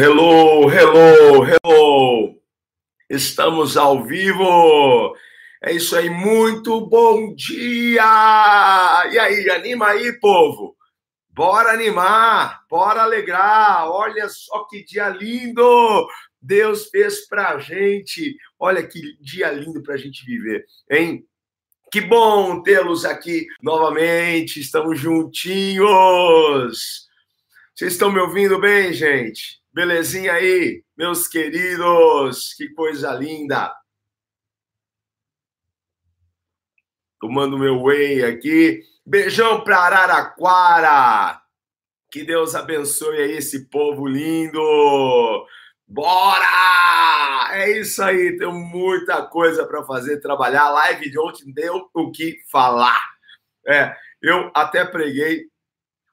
Hello, hello, hello. Estamos ao vivo. É isso aí, muito bom dia! E aí, anima aí, povo? Bora animar, bora alegrar. Olha só que dia lindo Deus fez pra gente. Olha que dia lindo pra gente viver, hein? Que bom tê-los aqui novamente. Estamos juntinhos. Vocês estão me ouvindo bem, gente? Belezinha aí, meus queridos? Que coisa linda. Tomando meu whey aqui. Beijão para Araraquara. Que Deus abençoe aí esse povo lindo. Bora! É isso aí, tem muita coisa para fazer, trabalhar. A live de ontem deu o que falar. É, eu até preguei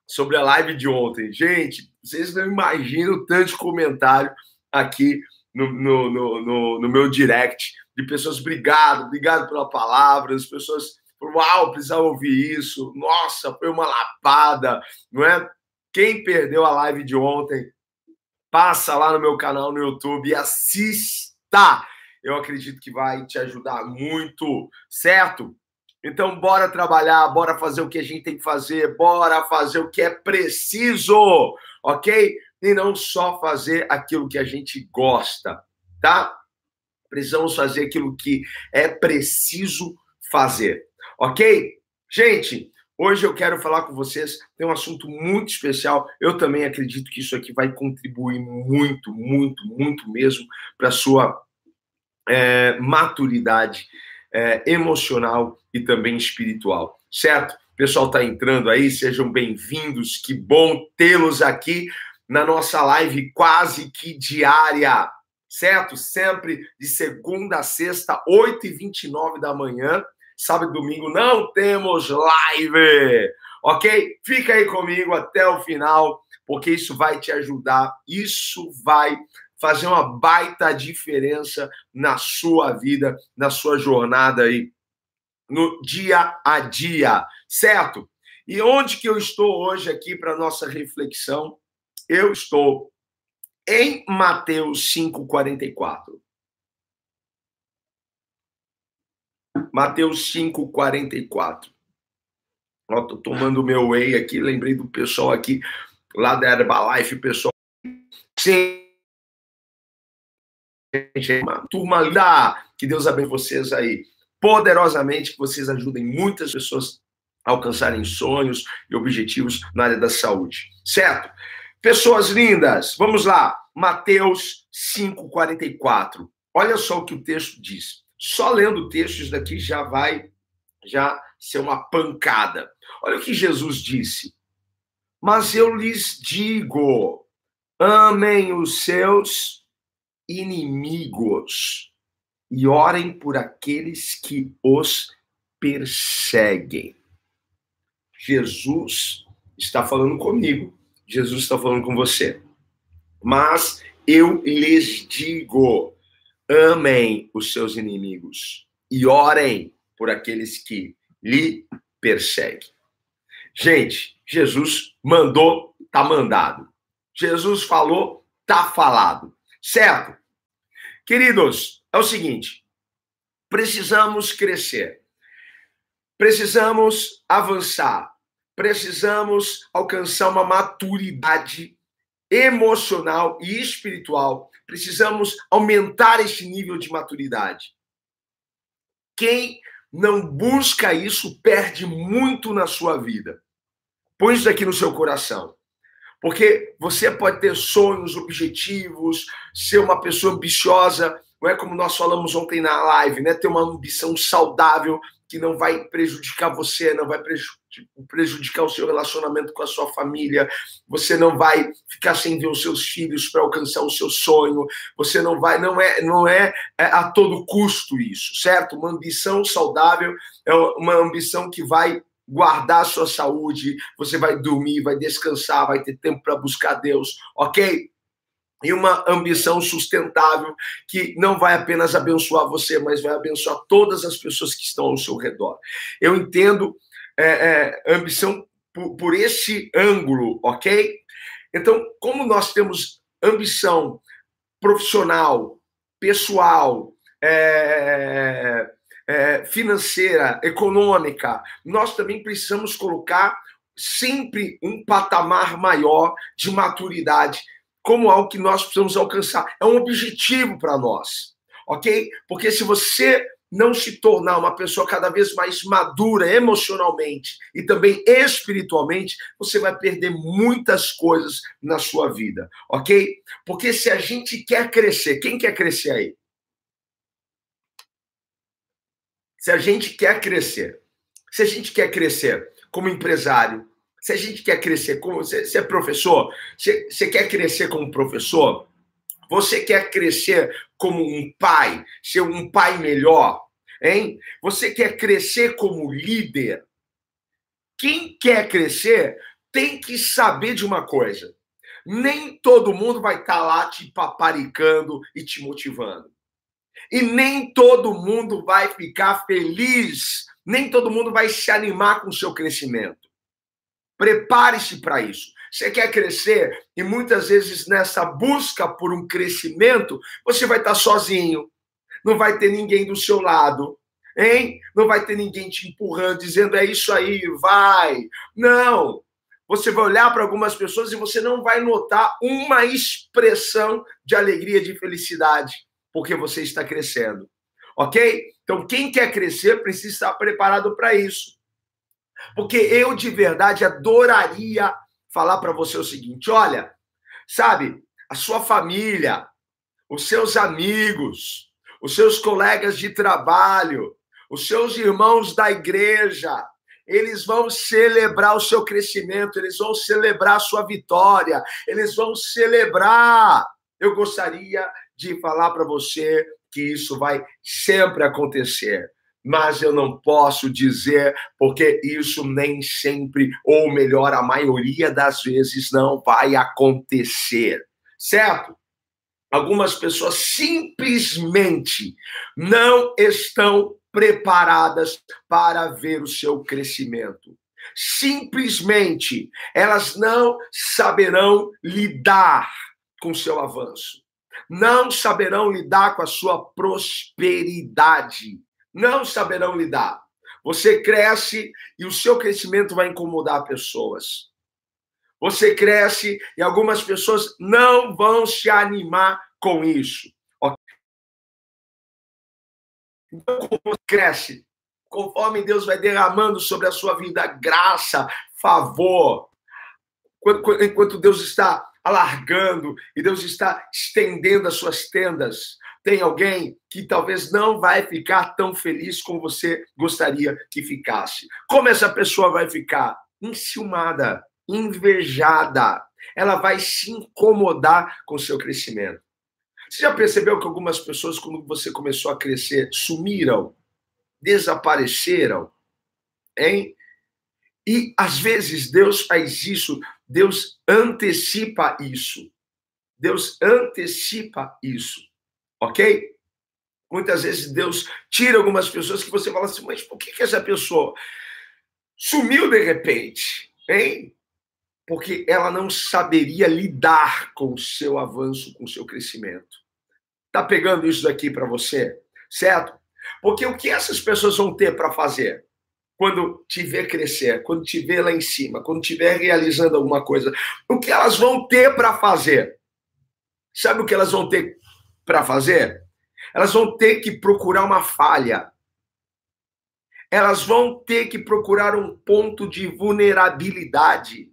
sobre a live de ontem. Gente, vocês não imaginam tanto comentário aqui no, no, no, no, meu direct de pessoas, obrigado, obrigado pela palavra, as pessoas uau, precisava ouvir isso, nossa, foi uma lapada, não é? Quem perdeu a live de ontem, passa lá no meu canal no YouTube e assista. Eu acredito que vai te ajudar muito, certo? Então, bora trabalhar, bora fazer o que a gente tem que fazer, bora fazer o que é preciso, ok? E não só fazer aquilo que a gente gosta, tá? Precisamos fazer aquilo que é preciso fazer, ok? Gente, hoje eu quero falar com vocês, tem um assunto muito especial. Eu também acredito que isso aqui vai contribuir muito, muito, muito mesmo para a sua é, maturidade é, emocional e também espiritual, certo? O pessoal está entrando aí, sejam bem-vindos, que bom tê-los aqui na nossa live quase que diária, certo? Sempre de segunda a sexta, 8h29 da manhã, sábado e domingo não temos live, ok? Fica aí comigo até o final, porque isso vai te ajudar, isso vai fazer uma baita diferença na sua vida, na sua jornada aí, no dia a dia, certo? E onde que eu estou hoje aqui para nossa reflexão? Eu estou em Mateus 5:44. Mateus 5:44. Ó, tô tomando meu whey aqui, lembrei do pessoal aqui lá da Herbalife, pessoal. Sim, gente, uma turma linda. Que Deus abençoe vocês aí poderosamente, que vocês ajudem muitas pessoas a alcançarem sonhos e objetivos na área da saúde. Certo? Pessoas lindas, vamos lá. Mateus 5:44. Olha só o que o texto diz. Só lendo o texto isso daqui já vai já ser uma pancada. Olha o que Jesus disse. Mas eu lhes digo: amem os seus inimigos e orem por aqueles que os perseguem. Jesus está falando comigo, Jesus está falando com você. Mas eu lhes digo: amem os seus inimigos e orem por aqueles que lhe perseguem. Gente, Jesus mandou, tá mandado. Jesus falou, tá falado. Certo? Queridos, é o seguinte: precisamos crescer, precisamos avançar, precisamos alcançar uma maturidade emocional e espiritual, precisamos aumentar esse nível de maturidade. Quem não busca isso perde muito na sua vida. Põe isso aqui no seu coração. Porque você pode ter sonhos, objetivos, ser uma pessoa ambiciosa, não é como nós falamos ontem na live, né? Ter uma ambição saudável que não vai prejudicar você, não vai prejudicar o seu relacionamento com a sua família, você não vai ficar sem ver os seus filhos para alcançar o seu sonho, você não vai, não é, não é, é a todo custo isso, certo? Uma ambição saudável é uma ambição que vai guardar a sua saúde, você vai dormir, vai descansar, vai ter tempo para buscar Deus, ok? E uma ambição sustentável que não vai apenas abençoar você, mas vai abençoar todas as pessoas que estão ao seu redor. Eu entendo é, é, ambição por, por esse ângulo, ok? Então, como nós temos ambição profissional, pessoal, é, é, financeira, econômica, nós também precisamos colocar sempre um patamar maior de maturidade como algo que nós precisamos alcançar. É um objetivo para nós, ok? Porque se você não se tornar uma pessoa cada vez mais madura emocionalmente e também espiritualmente, você vai perder muitas coisas na sua vida, ok? Porque se a gente quer crescer, quem quer crescer aí? Se a gente quer crescer, se a gente quer crescer como empresário, se a gente quer crescer como você, é professor, você, você quer crescer como professor, você quer crescer como um pai, ser um pai melhor, hein? Você quer crescer como líder? Quem quer crescer tem que saber de uma coisa. Nem todo mundo vai estar tá lá te paparicando e te motivando. E nem todo mundo vai ficar feliz, nem todo mundo vai se animar com o seu crescimento. Prepare-se para isso. Você quer crescer e muitas vezes nessa busca por um crescimento, você vai estar sozinho, não vai ter ninguém do seu lado, hein? Não vai ter ninguém te empurrando, dizendo é isso aí, vai. Não. Você vai olhar para algumas pessoas e você não vai notar uma expressão de alegria, de felicidade porque você está crescendo. Ok? Então, quem quer crescer precisa estar preparado para isso. Porque eu, de verdade, adoraria falar para você o seguinte: olha, sabe, a sua família, os seus amigos, os seus colegas de trabalho, os seus irmãos da igreja, eles vão celebrar o seu crescimento, eles vão celebrar a sua vitória, eles vão celebrar. Eu gostaria de falar para você que isso vai sempre acontecer. Mas eu não posso dizer, porque isso nem sempre, ou melhor, a maioria das vezes não vai acontecer, certo? Algumas pessoas simplesmente não estão preparadas para ver o seu crescimento. Simplesmente elas não saberão lidar com o seu avanço não saberão lidar com a sua prosperidade. Não saberão lidar. Você cresce e o seu crescimento vai incomodar pessoas. Você cresce e algumas pessoas não vão se animar com isso. Então, como cresce, conforme Deus vai derramando sobre a sua vida graça, favor, enquanto Deus está alargando e Deus está estendendo as suas tendas. Tem alguém que talvez não vai ficar tão feliz como você gostaria que ficasse. Como essa pessoa vai ficar? Enciumada, invejada. Ela vai se incomodar com o seu crescimento. Você já percebeu que algumas pessoas, quando você começou a crescer, sumiram, desapareceram? Hein? E às vezes Deus faz isso Deus antecipa isso. Deus antecipa isso. Ok? Muitas vezes Deus tira algumas pessoas que você fala assim, mas por que, que essa pessoa sumiu de repente? Hein? Porque ela não saberia lidar com o seu avanço, com o seu crescimento. Tá pegando isso daqui para você? Certo? Porque o que essas pessoas vão ter para fazer? Quando te ver crescer, quando te ver lá em cima, quando estiver realizando alguma coisa, o que elas vão ter para fazer? Sabe o que elas vão ter para fazer? Elas vão ter que procurar uma falha. Elas vão ter que procurar um ponto de vulnerabilidade.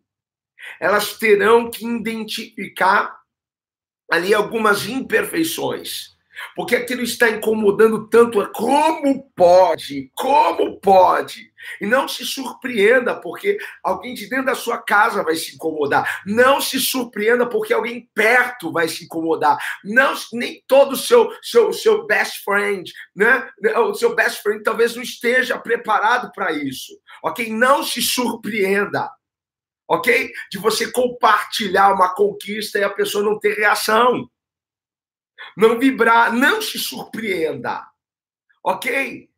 Elas terão que identificar ali algumas imperfeições porque aquilo está incomodando tanto. Como pode? Como pode? E não se surpreenda, porque alguém de dentro da sua casa vai se incomodar. Não se surpreenda, porque alguém perto vai se incomodar. Não, nem todo o seu, seu, seu best friend, né? O seu best friend talvez não esteja preparado para isso. Ok? Não se surpreenda. Ok? De você compartilhar uma conquista e a pessoa não ter reação não vibrar, não se surpreenda, ok?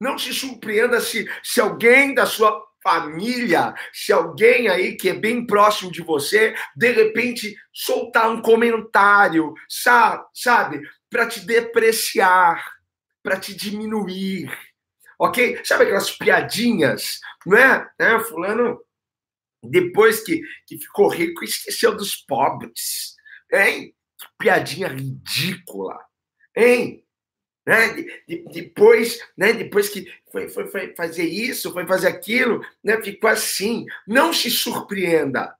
Não se surpreenda se, se alguém da sua família, se alguém aí que é bem próximo de você, de repente soltar um comentário, sabe, para te depreciar, para te diminuir, ok? Sabe aquelas piadinhas, não é? é fulano, depois que, que ficou rico, esqueceu dos pobres, hein? Piadinha ridícula, hein? Né? De, de, depois, né? depois que foi, foi, foi, fazer isso, foi fazer aquilo, né? ficou assim. Não se surpreenda,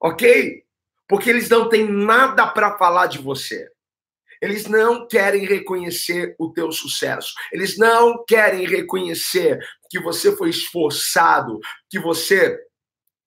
ok? Porque eles não têm nada para falar de você. Eles não querem reconhecer o teu sucesso. Eles não querem reconhecer que você foi esforçado, que você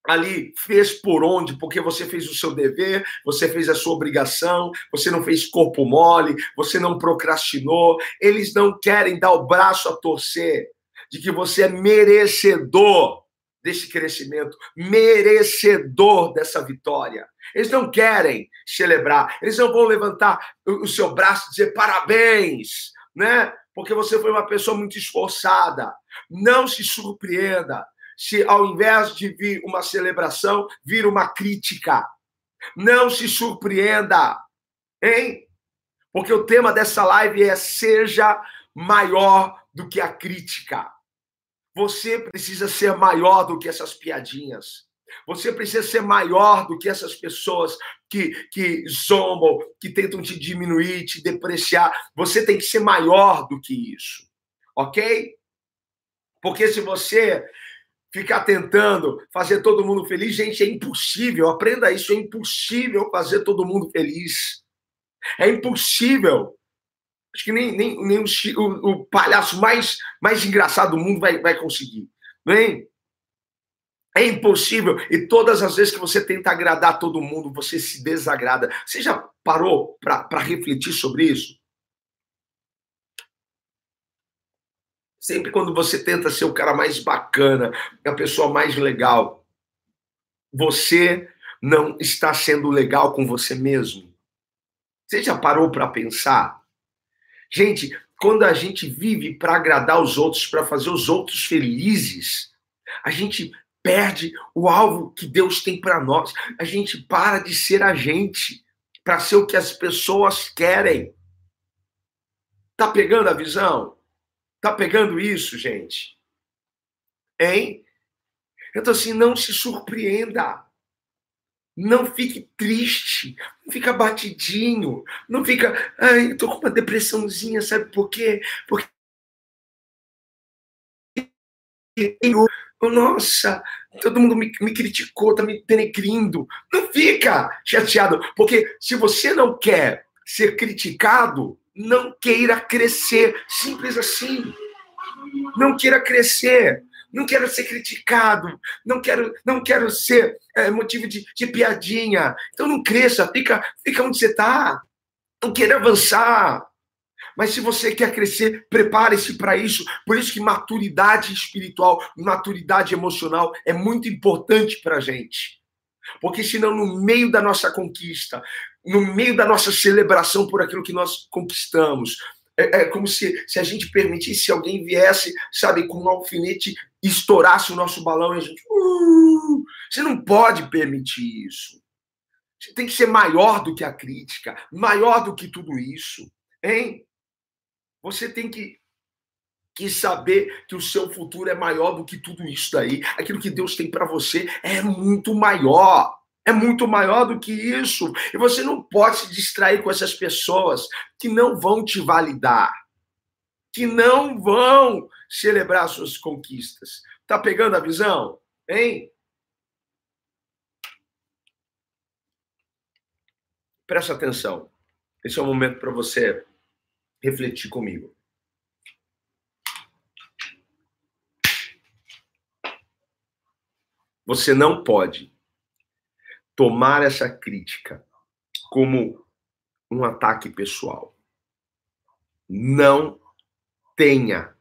ali fez por onde, porque você fez o seu dever, você fez a sua obrigação, você não fez corpo mole, você não procrastinou. Eles não querem dar o braço a torcer de que você é merecedor desse crescimento, merecedor dessa vitória. Eles não querem celebrar, eles não vão levantar o seu braço e dizer parabéns, né? Porque você foi uma pessoa muito esforçada. Não se surpreenda se ao invés de vir uma celebração, vir uma crítica. Não se surpreenda, hein? Porque o tema dessa live é seja maior do que a crítica. Você precisa ser maior do que essas piadinhas. Você precisa ser maior do que essas pessoas que, que zombam, que tentam te diminuir, te depreciar. Você tem que ser maior do que isso. Ok? Porque se você ficar tentando fazer todo mundo feliz, gente, é impossível. Aprenda isso, é impossível fazer todo mundo feliz. É impossível. Acho que nem, nem, nem o, o, palhaço mais, mais engraçado do mundo vai, vai conseguir. Vem? É? é impossível. E todas as vezes que você tenta agradar todo mundo, você se desagrada. Você já parou para refletir sobre isso? Sempre quando você tenta ser o cara mais bacana, a pessoa mais legal, você não está sendo legal com você mesmo. Você já parou para pensar? Gente, quando a gente vive para agradar os outros, para fazer os outros felizes, a gente perde o alvo que Deus tem para nós. A gente para de ser a gente para ser o que as pessoas querem. Tá pegando a visão? Tá pegando isso, gente? Hein? Então, assim, não se surpreenda. Não fique triste, não fica batidinho, não fica, ai, tô com uma depressãozinha, sabe por quê? Porque nossa, todo mundo me, me, criticou, tá me denegrindo. Não fica chateado, porque se você não quer ser criticado, não queira crescer. Simples assim. Não queira crescer. Não quero ser criticado. Não quero, não quero ser é, motivo de, de piadinha. Então não cresça. Fica, fica onde você está. Não queira avançar. Mas se você quer crescer, prepare-se para isso. Por isso que maturidade espiritual, maturidade emocional é muito importante para a gente. Porque senão, no meio da nossa conquista, no meio da nossa celebração por aquilo que nós conquistamos. É, é como se, se a gente permitisse alguém viesse, sabe, com um alfinete estourasse o nosso balão e a gente. Uh, você não pode permitir isso. Você tem que ser maior do que a crítica, maior do que tudo isso. Hein? Você tem que, que saber que o seu futuro é maior do que tudo isso daí. Aquilo que Deus tem para você é muito maior é muito maior do que isso. E você não pode se distrair com essas pessoas que não vão te validar, que não vão celebrar suas conquistas. Tá pegando a visão? Hein? Presta atenção. Esse é o momento para você refletir comigo. Você não pode tomar essa crítica como um ataque pessoal. Não tenha,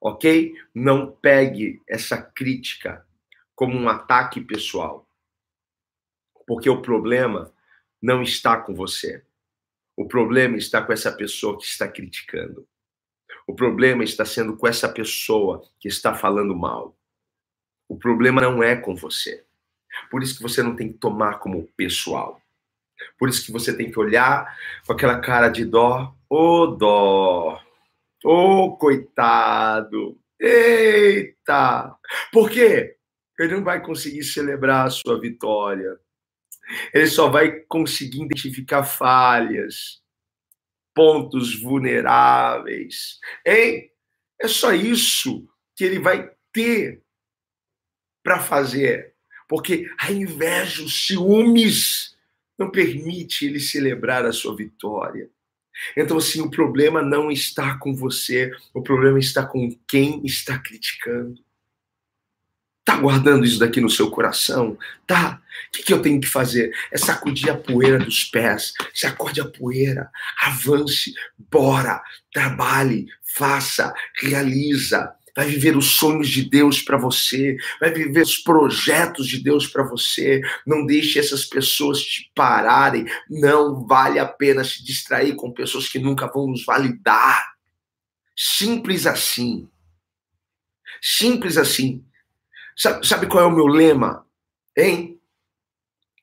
ok? Não pegue essa crítica como um ataque pessoal. Porque o problema não está com você. O problema está com essa pessoa que está criticando. O problema está sendo com essa pessoa que está falando mal. O problema não é com você. Por isso que você não tem que tomar como pessoal. Por isso que você tem que olhar com aquela cara de dó. Ô oh, dó! Ô oh, coitado! Eita! Por quê? Ele não vai conseguir celebrar a sua vitória. Ele só vai conseguir identificar falhas, pontos vulneráveis. Hein? É só isso que ele vai ter para fazer. Porque a inveja, os ciúmes, não permite ele celebrar a sua vitória. Então, assim, o problema não está com você, o problema está com quem está criticando. Tá guardando isso daqui no seu coração? Tá. O que, que eu tenho que fazer? É sacudir a poeira dos pés. Sacode a poeira. Avance. Bora. Trabalhe. Faça. Realiza. Vai viver os sonhos de Deus para você. Vai viver os projetos de Deus para você. Não deixe essas pessoas te pararem. Não vale a pena se distrair com pessoas que nunca vão nos validar. Simples assim. Simples assim. Sabe, sabe qual é o meu lema? Hein?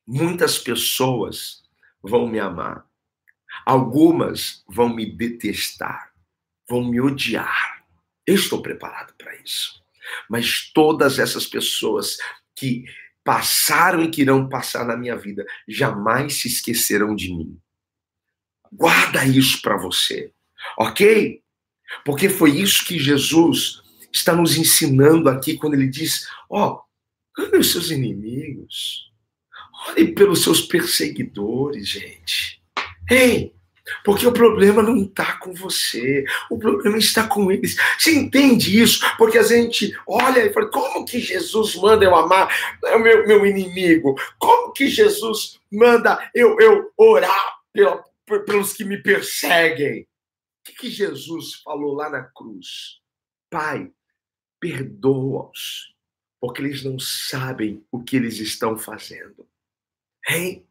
Muitas pessoas vão me amar. Algumas vão me detestar, vão me odiar. Eu estou preparado para isso. Mas todas essas pessoas que passaram e que irão passar na minha vida jamais se esquecerão de mim. Guarda isso para você, ok? Porque foi isso que Jesus está nos ensinando aqui quando ele diz: ó, oh, ame os seus inimigos, ore pelos seus perseguidores, gente. Ei, porque o problema não está com você, o problema está com eles. Você entende isso? Porque a gente olha e fala: como que Jesus manda eu amar o meu, meu inimigo? Como que Jesus manda eu, eu orar pela, pelos que me perseguem? O que, que Jesus falou lá na cruz? Pai, perdoa-os, porque eles não sabem o que eles estão fazendo. Hein?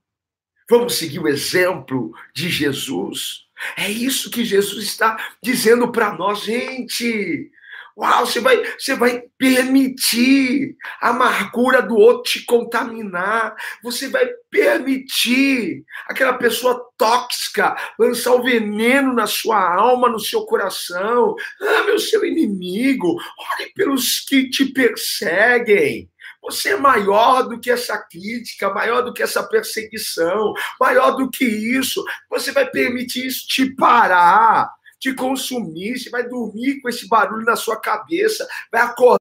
Vamos seguir o exemplo de Jesus. É isso que Jesus está dizendo para nós, gente. Uau, você vai, você vai permitir a amargura do outro te contaminar. Você vai permitir aquela pessoa tóxica lançar o veneno na sua alma, no seu coração. Ah, meu seu inimigo, ore pelos que te perseguem. Você é maior do que essa crítica, maior do que essa perseguição, maior do que isso. Você vai permitir isso te parar te consumir, você vai dormir com esse barulho na sua cabeça, vai acordar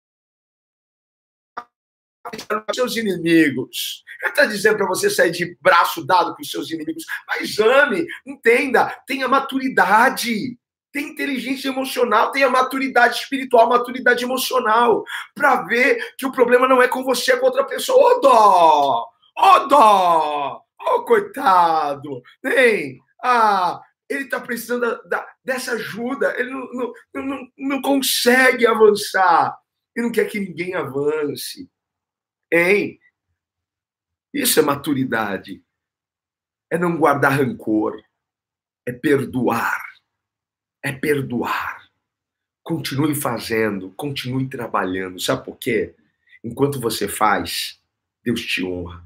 com seus inimigos. Ele está dizendo para você sair de braço dado com os seus inimigos. Mas ame, entenda, tenha maturidade, tenha inteligência emocional, tenha maturidade espiritual, maturidade emocional, para ver que o problema não é com você, é com outra pessoa. Ô oh, dó! Ô oh, dó! Ô oh, coitado! Nem! Ah, ele está precisando da, da, dessa ajuda, ele não, não, não, não consegue avançar, ele não quer que ninguém avance. Hein? Isso é maturidade. É não guardar rancor, é perdoar, é perdoar. Continue fazendo, continue trabalhando. Sabe por quê? Enquanto você faz, Deus te honra.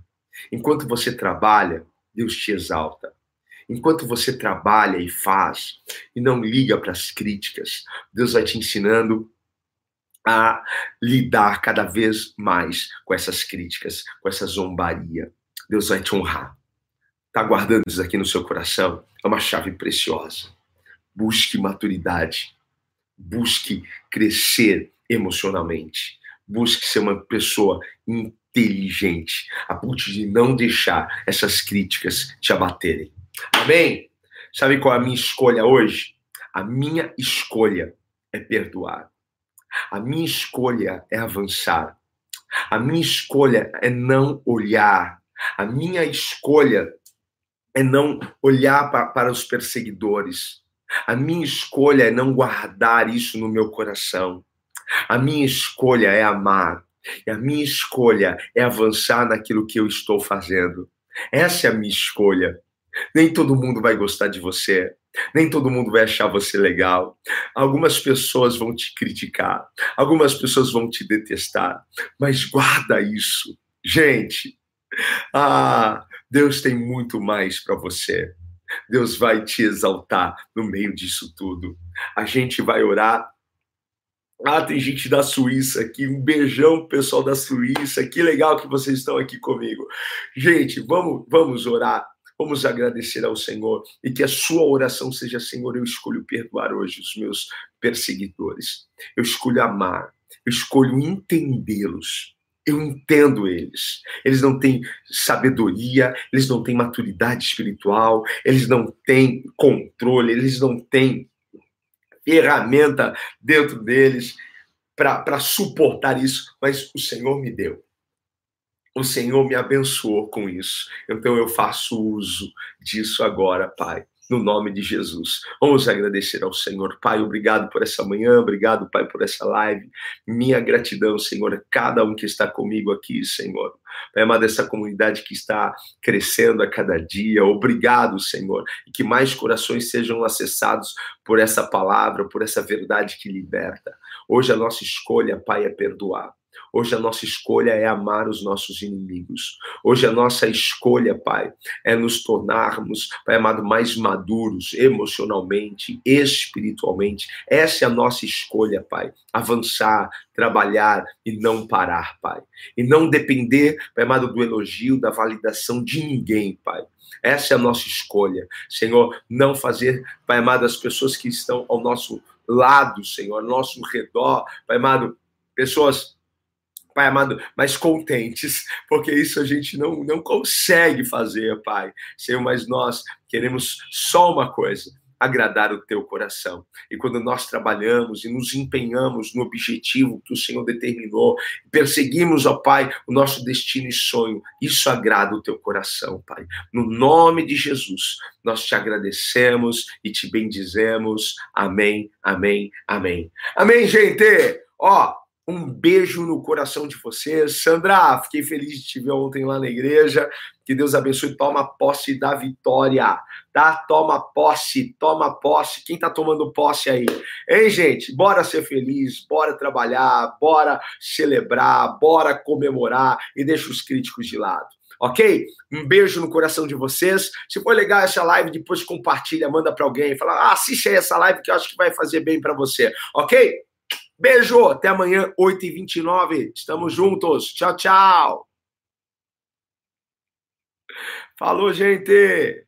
Enquanto você trabalha, Deus te exalta. Enquanto você trabalha e faz e não liga para as críticas, Deus vai te ensinando a lidar cada vez mais com essas críticas, com essa zombaria. Deus vai te honrar. Tá guardando isso aqui no seu coração? É uma chave preciosa. Busque maturidade. Busque crescer emocionalmente. Busque ser uma pessoa inteligente, a ponto de não deixar essas críticas te abaterem. Amém? Sabe qual é a minha escolha hoje? A minha escolha é perdoar. A minha escolha é avançar. A minha escolha é não olhar. A minha escolha é não olhar para, para os perseguidores. A minha escolha é não guardar isso no meu coração. A minha escolha é amar. E a minha escolha é avançar naquilo que eu estou fazendo. Essa é a minha escolha. Nem todo mundo vai gostar de você. Nem todo mundo vai achar você legal. Algumas pessoas vão te criticar. Algumas pessoas vão te detestar. Mas guarda isso. Gente, ah, Deus tem muito mais para você. Deus vai te exaltar no meio disso tudo. A gente vai orar. Ah, tem gente da Suíça aqui. Um beijão, pessoal da Suíça. Que legal que vocês estão aqui comigo. Gente, vamos, vamos orar. Vamos agradecer ao Senhor e que a sua oração seja: Senhor, eu escolho perdoar hoje os meus perseguidores. Eu escolho amar. Eu escolho entendê-los eu entendo eles. Eles não têm sabedoria, eles não têm maturidade espiritual, eles não têm controle, eles não têm ferramenta dentro deles para suportar isso, mas o Senhor me deu. O Senhor me abençoou com isso. Então eu faço uso disso agora, Pai no nome de Jesus. Vamos agradecer ao Senhor. Pai, obrigado por essa manhã, obrigado, Pai, por essa live. Minha gratidão, Senhor, a cada um que está comigo aqui, Senhor. Pai amado, essa comunidade que está crescendo a cada dia. Obrigado, Senhor. E que mais corações sejam acessados por essa palavra, por essa verdade que liberta. Hoje a nossa escolha, Pai, é perdoar. Hoje a nossa escolha é amar os nossos inimigos. Hoje a nossa escolha, Pai, é nos tornarmos, Pai amado, mais maduros emocionalmente, espiritualmente. Essa é a nossa escolha, Pai. Avançar, trabalhar e não parar, Pai. E não depender, Pai amado, do elogio, da validação de ninguém, Pai. Essa é a nossa escolha. Senhor, não fazer, Pai amado, as pessoas que estão ao nosso lado, Senhor, ao nosso redor, Pai amado, pessoas Pai amado, mas contentes, porque isso a gente não, não consegue fazer, Pai. Senhor, mas nós queremos só uma coisa: agradar o teu coração. E quando nós trabalhamos e nos empenhamos no objetivo que o Senhor determinou, perseguimos, ó Pai, o nosso destino e sonho, isso agrada o teu coração, Pai. No nome de Jesus, nós te agradecemos e te bendizemos. Amém, amém, amém. Amém, gente! Ó, um beijo no coração de vocês. Sandra, fiquei feliz de te ver ontem lá na igreja. Que Deus abençoe. Toma posse da vitória, tá? Toma posse, toma posse. Quem tá tomando posse aí? Hein, gente? Bora ser feliz, bora trabalhar, bora celebrar, bora comemorar e deixa os críticos de lado. Ok? Um beijo no coração de vocês. Se for legal essa live, depois compartilha, manda para alguém, fala: ah, assiste aí essa live que eu acho que vai fazer bem para você. Ok? Beijo, até amanhã, 8h29. Estamos juntos. Tchau, tchau. Falou, gente.